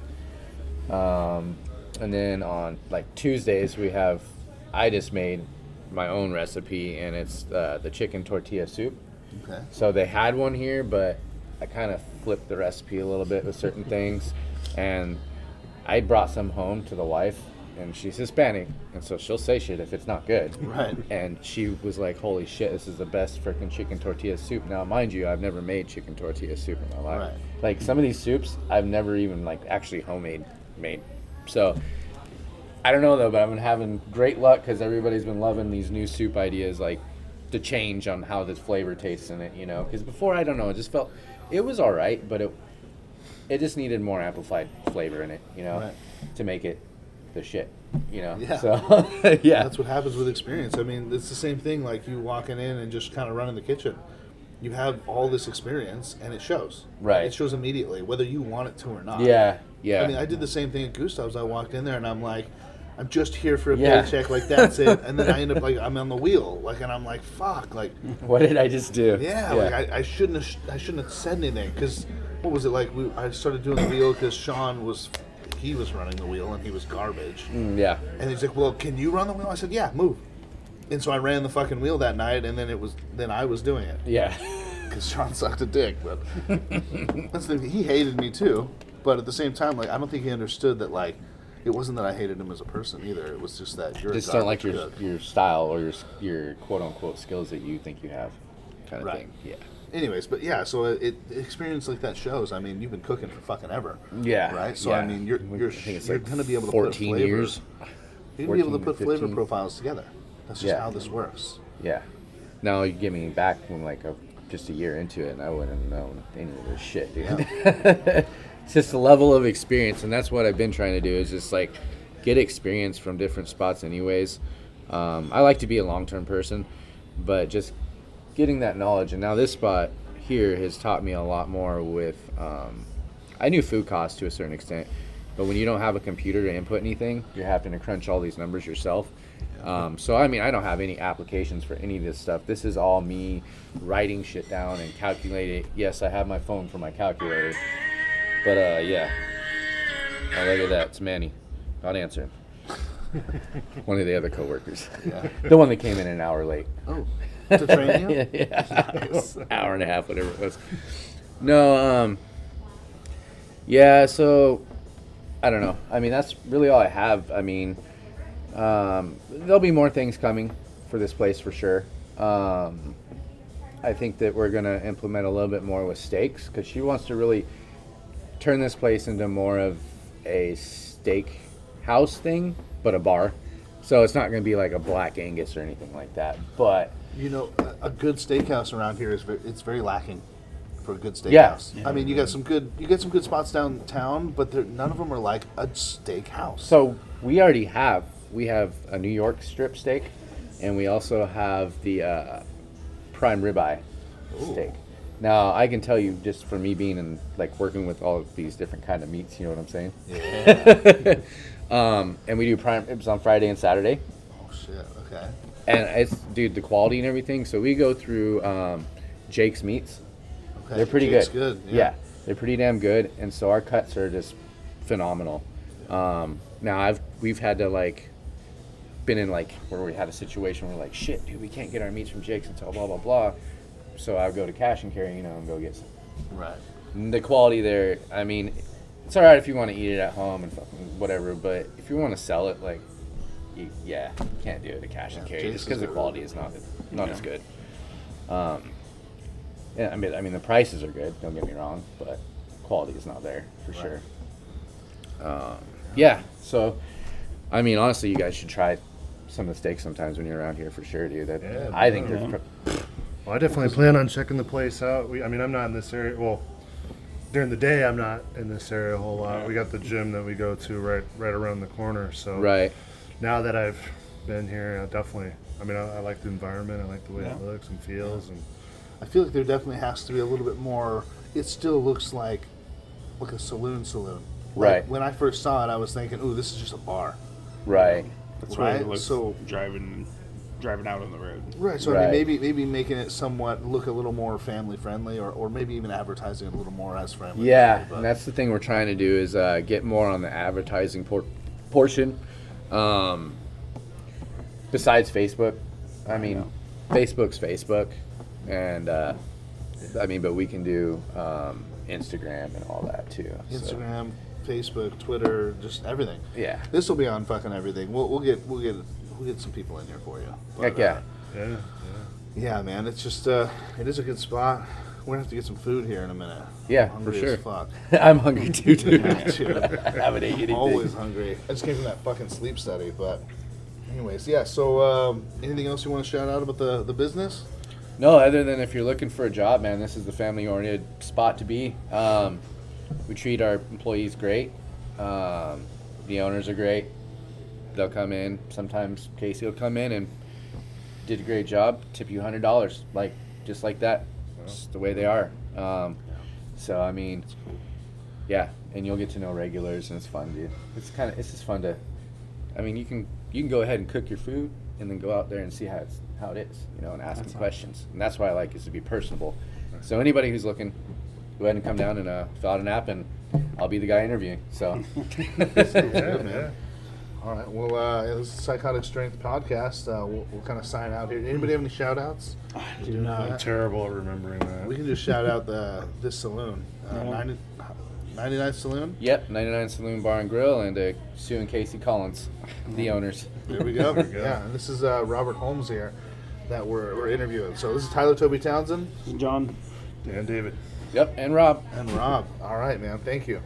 And then on like Tuesdays we have I just made my own recipe and it's uh, the chicken tortilla soup. Okay. So they had one here, but I kind of flipped the recipe a little bit with certain things, and I brought some home to the wife, and she's Hispanic, and so she'll say shit if it's not good. Right. And she was like, "Holy shit, this is the best freaking chicken tortilla soup." Now, mind you, I've never made chicken tortilla soup in my life. Right. Like some of these soups, I've never even like actually homemade made. So I don't know though, but I've been having great luck because everybody's been loving these new soup ideas, like the change on how this flavor tastes in it. You know, because before I don't know, it just felt it was all right, but it it just needed more amplified flavor in it. You know, Right. to make it the shit. You know. Yeah. So yeah. That's what happens with experience. I mean, it's the same thing like you walking in and just kind of running the kitchen. You have all this experience and it shows. Right. It shows immediately, whether you want it to or not. yeah. Yeah. I mean, I did the same thing at Gustav's. I walked in there and I'm like, I'm just here for a Yeah. paycheck. Like that's it. And then I end up like I'm on the wheel. Like, and I'm like, fuck. Like, what did I just do? yeah. Like I, I shouldn't have. I shouldn't have said anything because what was it like? We I started doing the wheel because Sean was, he was running the wheel and he was garbage. Mm, yeah. And he's like, "Well, can you run the wheel?" I said, "Yeah, move." And so I ran the fucking wheel that night, and then it was then I was doing it Yeah. because Sean sucked a dick. But that's the. He hated me too. But at the same time, like I don't think he understood that like it wasn't that I hated him as a person either. It was just that you're just don't like your cook. your style or your your quote unquote skills that you think you have, kind of Right. thing. Yeah. Anyways, but yeah, so it, it experience like that shows. I mean, you've been cooking for fucking ever. Yeah. Right. So I mean, you're you're I think it's you're like gonna be able to put 14 flavor. years. You're gonna be able to put to flavor profiles together. That's just Yeah. how this works. Yeah. Now you get me back from like a, just a year into it, and I wouldn't have known any of this shit, dude. it's just the level of experience, and that's what I've been trying to do. Is just like get experience from different spots, anyways. Um, I like to be a long-term person, but just getting that knowledge, and now this spot here has taught me a lot more. With um, I knew food costs to a certain extent, but when you don't have a computer to input anything, you're having to crunch all these numbers yourself. Um, so I mean, I don't have any applications for any of this stuff. This is all me writing shit down and calculating. Yes, I have my phone for my calculator, but uh, yeah. Oh, look at that, it's Manny. Not answering. one of the other coworkers. Yeah. the one that came in an hour late. Oh, to train you. yeah, yeah. hour and a half, whatever it was. No, um, yeah. So I don't know. I mean, that's really all I have. I mean, um, there'll be more things coming for this place for sure. Um, I think that we're gonna implement a little bit more with steaks because she wants to really turn this place into more of a steak house thing, but a bar. So it's not gonna be like a Black Angus or anything like that. But You know, a, a good steakhouse around here is very, it's very lacking for a good Yeah. steakhouse. I mean, you got some good you get some good spots downtown, but none of them are like a steakhouse. So we already have we have a New York strip steak, and we also have the uh, prime ribeye Ooh. steak. Now I can tell you just for me being in like working with all of these different kind of meats, you know what I'm saying? Yeah. um, and we do prime ribs on Friday and Saturday, oh shit. Okay. and it's dude the quality and everything. So we go through um, Jake's meats. Okay. They're pretty Jake's good. good. Yeah. they're pretty damn good, and so our cuts are just phenomenal. Um, now I've we've had to like been in like where we had a situation where like shit, dude, we can't get our meats from Jake's until blah blah blah. So I would go to cash and carry, you know, and go get some. Right. And The quality there, I mean, it's all right if you want to eat it at home and fucking whatever, but if you want to sell it, like, you, yeah, you can't do it at cash and carry just because the quality is not not as good. Um, yeah, I mean, I mean the prices are good. Don't get me wrong, but quality is not there for Right. sure. Um, yeah, so I mean, honestly, you guys should try some of the steaks sometimes when you're around here for sure, dude. That, Yeah, I think yeah. they're pr- Well, I definitely plan on checking the place out. We, I mean, I'm not in this area. Well, during the day, I'm not in this area a whole lot. We got the gym that we go to right right around the corner. So right. now that I've been here, I definitely. I mean, I, I like the environment. I like the way Yeah. it looks and feels, and I feel like there definitely has to be a little bit more. It still looks like like a saloon saloon. Like, Right. when I first saw it, I was thinking, "Ooh, this is just a bar." Right. That's what Right, it looks so- driving driving out on the road. Right. So I mean, maybe maybe making it somewhat look a little more family friendly, or, or maybe even advertising it a little more as friendly. Yeah, friendly, and that's the thing we're trying to do is uh, get more on the advertising por- portion. Um, besides Facebook, I mean, Facebook's Facebook, and uh, I mean, but we can do um, Instagram and all that too. so- Instagram, Facebook, Twitter, just everything. Yeah. This will be on fucking everything. We'll, we'll get we'll get we'll get some people in here for you. Heck yeah. yeah, yeah. Yeah, man. It's just uh, it is a good spot. We're gonna have to get some food here in a minute. Yeah, I'm hungry for sure. As fuck. I'm hungry too, dude. Yeah. I haven't ate anything. Always hungry. I just came from that fucking sleep study, but anyways, yeah. So, um, anything else you want to shout out about the the business? No, other than if you're looking for a job, man, this is the family-oriented spot to be. Um, we treat our employees great. Um, the owners are great. They'll come in. Sometimes Casey will come in and did a great job. Tip you hundred dollars, like just like that. Just the way they are. Um, so I mean, yeah, and you'll get to know regulars, and it's fun, dude. It's kind of it's just fun to. I mean, you can you can go ahead and cook your food, and then go out there and see how it's how it is, you know, and ask them questions. And that's why I like is to be personable. So anybody who's looking, go ahead and come down and uh, fill out an app, and I'll be the guy interviewing. So. yeah. man. All right. Well, uh, yeah, this is Psychotic Strength podcast. Uh, we'll, we'll kind of sign out here. Anybody have any shout outs? I Do not. I'm terrible at remembering that. We can just shout out the this saloon, uh, Yeah. 90, 99 Saloon. Yep, 99 Saloon Bar and Grill, and uh, Sue and Casey Collins, the owners. There we go. There we go. Yeah, and this is uh, Robert Holmes here that we're, we're interviewing. So this is Tyler Toby Townsend John. Dan David. Yep, and Rob. and Rob. All right, man. Thank you.